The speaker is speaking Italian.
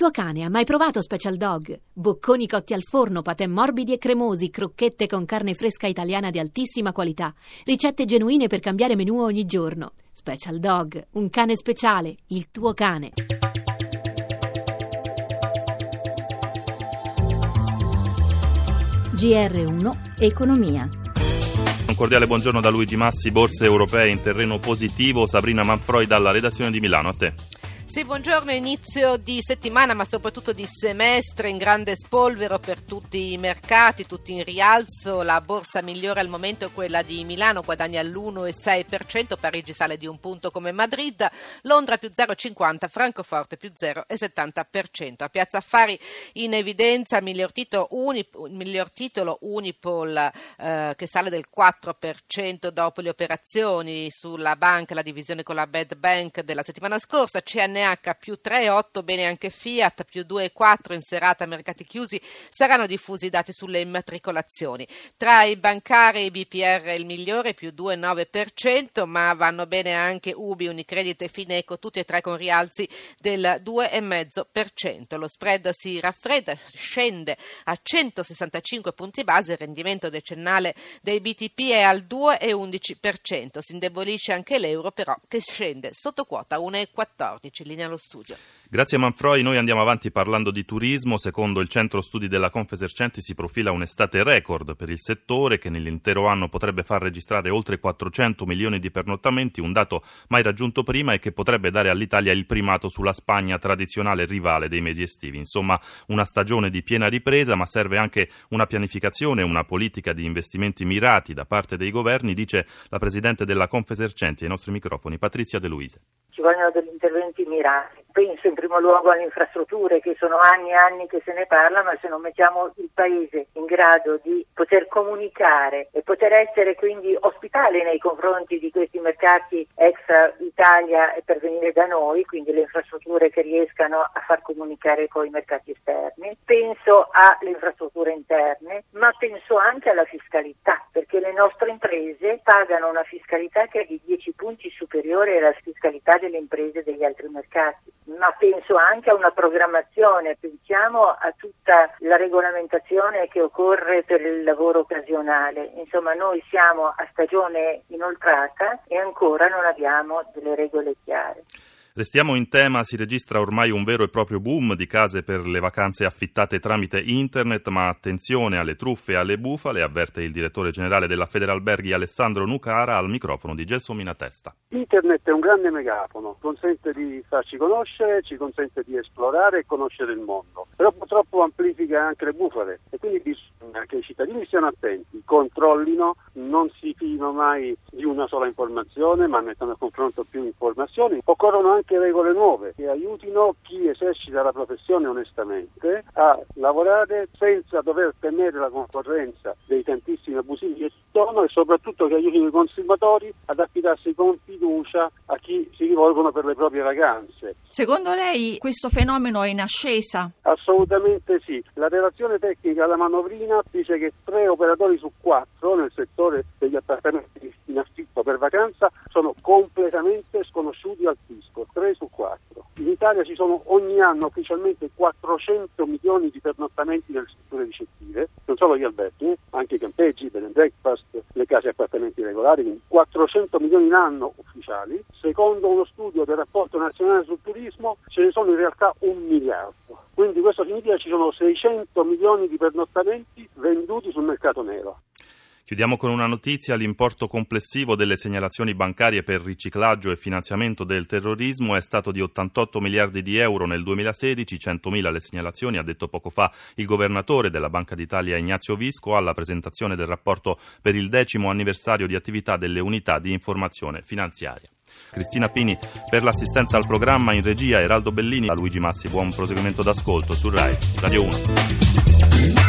tuo cane ha mai provato Special Dog? Bocconi cotti al forno, patè morbidi e cremosi, crocchette con carne fresca italiana di altissima qualità, ricette genuine per cambiare menù ogni giorno. Special Dog, un cane speciale, il tuo cane. GR1 Economia. Un cordiale buongiorno da Luigi Massi, borse europee in terreno positivo, Sabrina Manfroi dalla redazione di Milano, a te. Sì, buongiorno, inizio di settimana ma soprattutto di semestre in grande spolvero per tutti i mercati, tutti in rialzo, la borsa migliore al momento è quella di Milano, guadagna l'1,6%, Parigi sale di un punto come Madrid, Londra più 0,50%, Francoforte più 0,70%. A Piazza Affari in evidenza miglior titolo, Unip- miglior titolo Unipol eh, che sale del 4% dopo le operazioni sulla banca, la divisione con la Bad Bank della settimana scorsa, CNH NH più 3,8, bene anche Fiat più 2,4 in serata mercati chiusi, saranno diffusi i dati sulle immatricolazioni. Tra i bancari BPR è il migliore più 2,9%, ma vanno bene anche Ubi, Unicredit e Fineco, tutti e tre con rialzi del 2,5%. Lo spread si raffredda, scende a 165 punti base, il rendimento decennale dei BTP è al 2,11%, si indebolisce anche l'euro però che scende sotto quota 1,14 linea allo studio. Grazie Manfroi, noi andiamo avanti parlando di turismo. Secondo il centro studi della Confesercenti si profila un'estate record per il settore che nell'intero anno potrebbe far registrare oltre 400 milioni di pernottamenti, un dato mai raggiunto prima e che potrebbe dare all'Italia il primato sulla Spagna, tradizionale rivale dei mesi estivi. Insomma, una stagione di piena ripresa, ma serve anche una pianificazione, una politica di investimenti mirati da parte dei governi, dice la Presidente della Confesercenti ai nostri microfoni, Patrizia De Luise. Ci vogliono degli interventi mirati. Penso in primo luogo alle infrastrutture che sono anni e anni che se ne parla, ma se non mettiamo il Paese in grado di poter comunicare e poter essere quindi ospitale nei confronti di questi mercati extra Italia e per venire da noi, quindi le infrastrutture che riescano a far comunicare con i mercati esterni, penso alle infrastrutture interne, ma penso anche alla fiscalità, perché le nostre imprese pagano una fiscalità che è di 10 punti superiore alla fiscalità delle imprese degli altri mercati ma penso anche a una programmazione, pensiamo a tutta la regolamentazione che occorre per il lavoro occasionale. Insomma, noi siamo a stagione inoltrata e ancora non abbiamo delle regole chiare. Restiamo in tema, si registra ormai un vero e proprio boom di case per le vacanze affittate tramite internet, ma attenzione alle truffe e alle bufale, avverte il direttore generale della Federalberghi Alessandro Nucara al microfono di Gelso Minatesta. Internet è un grande megafono, consente di farci conoscere, ci consente di esplorare e conoscere il mondo, però purtroppo amplifica anche le bufale e quindi bisogna che i cittadini siano attenti, controllino, non si fino mai di una sola informazione, ma mettano a confronto più informazioni. Occorrono anche regole nuove che aiutino chi esercita la professione onestamente a lavorare senza dover temere la concorrenza dei tantissimi abusivi e soprattutto che aiutino i consumatori ad affidarsi con fiducia a chi si rivolgono per le proprie vacanze. Secondo lei questo fenomeno è in ascesa? Assolutamente sì. La relazione tecnica alla manovrina dice che tre operatori su quattro nel settore degli appartamenti in affitto per vacanza sono completamente sconosciuti al fisco, 3 su 4. In Italia ci sono ogni anno ufficialmente 400 milioni di pernottamenti nelle strutture ricettive, non solo gli alberghi, anche i campeggi, bed and breakfast, le case e appartamenti regolari, quindi 400 milioni l'anno ufficiali. Secondo uno studio del rapporto nazionale sul turismo ce ne sono in realtà un miliardo. Quindi questo significa che ci sono 600 milioni di pernottamenti venduti sul mercato nero. Chiudiamo con una notizia. L'importo complessivo delle segnalazioni bancarie per riciclaggio e finanziamento del terrorismo è stato di 88 miliardi di euro nel 2016, 100.000 le segnalazioni, ha detto poco fa il governatore della Banca d'Italia Ignazio Visco alla presentazione del rapporto per il decimo anniversario di attività delle unità di informazione finanziaria. Cristina Pini per l'assistenza al programma in regia, Eraldo Bellini, a Luigi Massi, buon proseguimento d'ascolto su RAI Radio 1.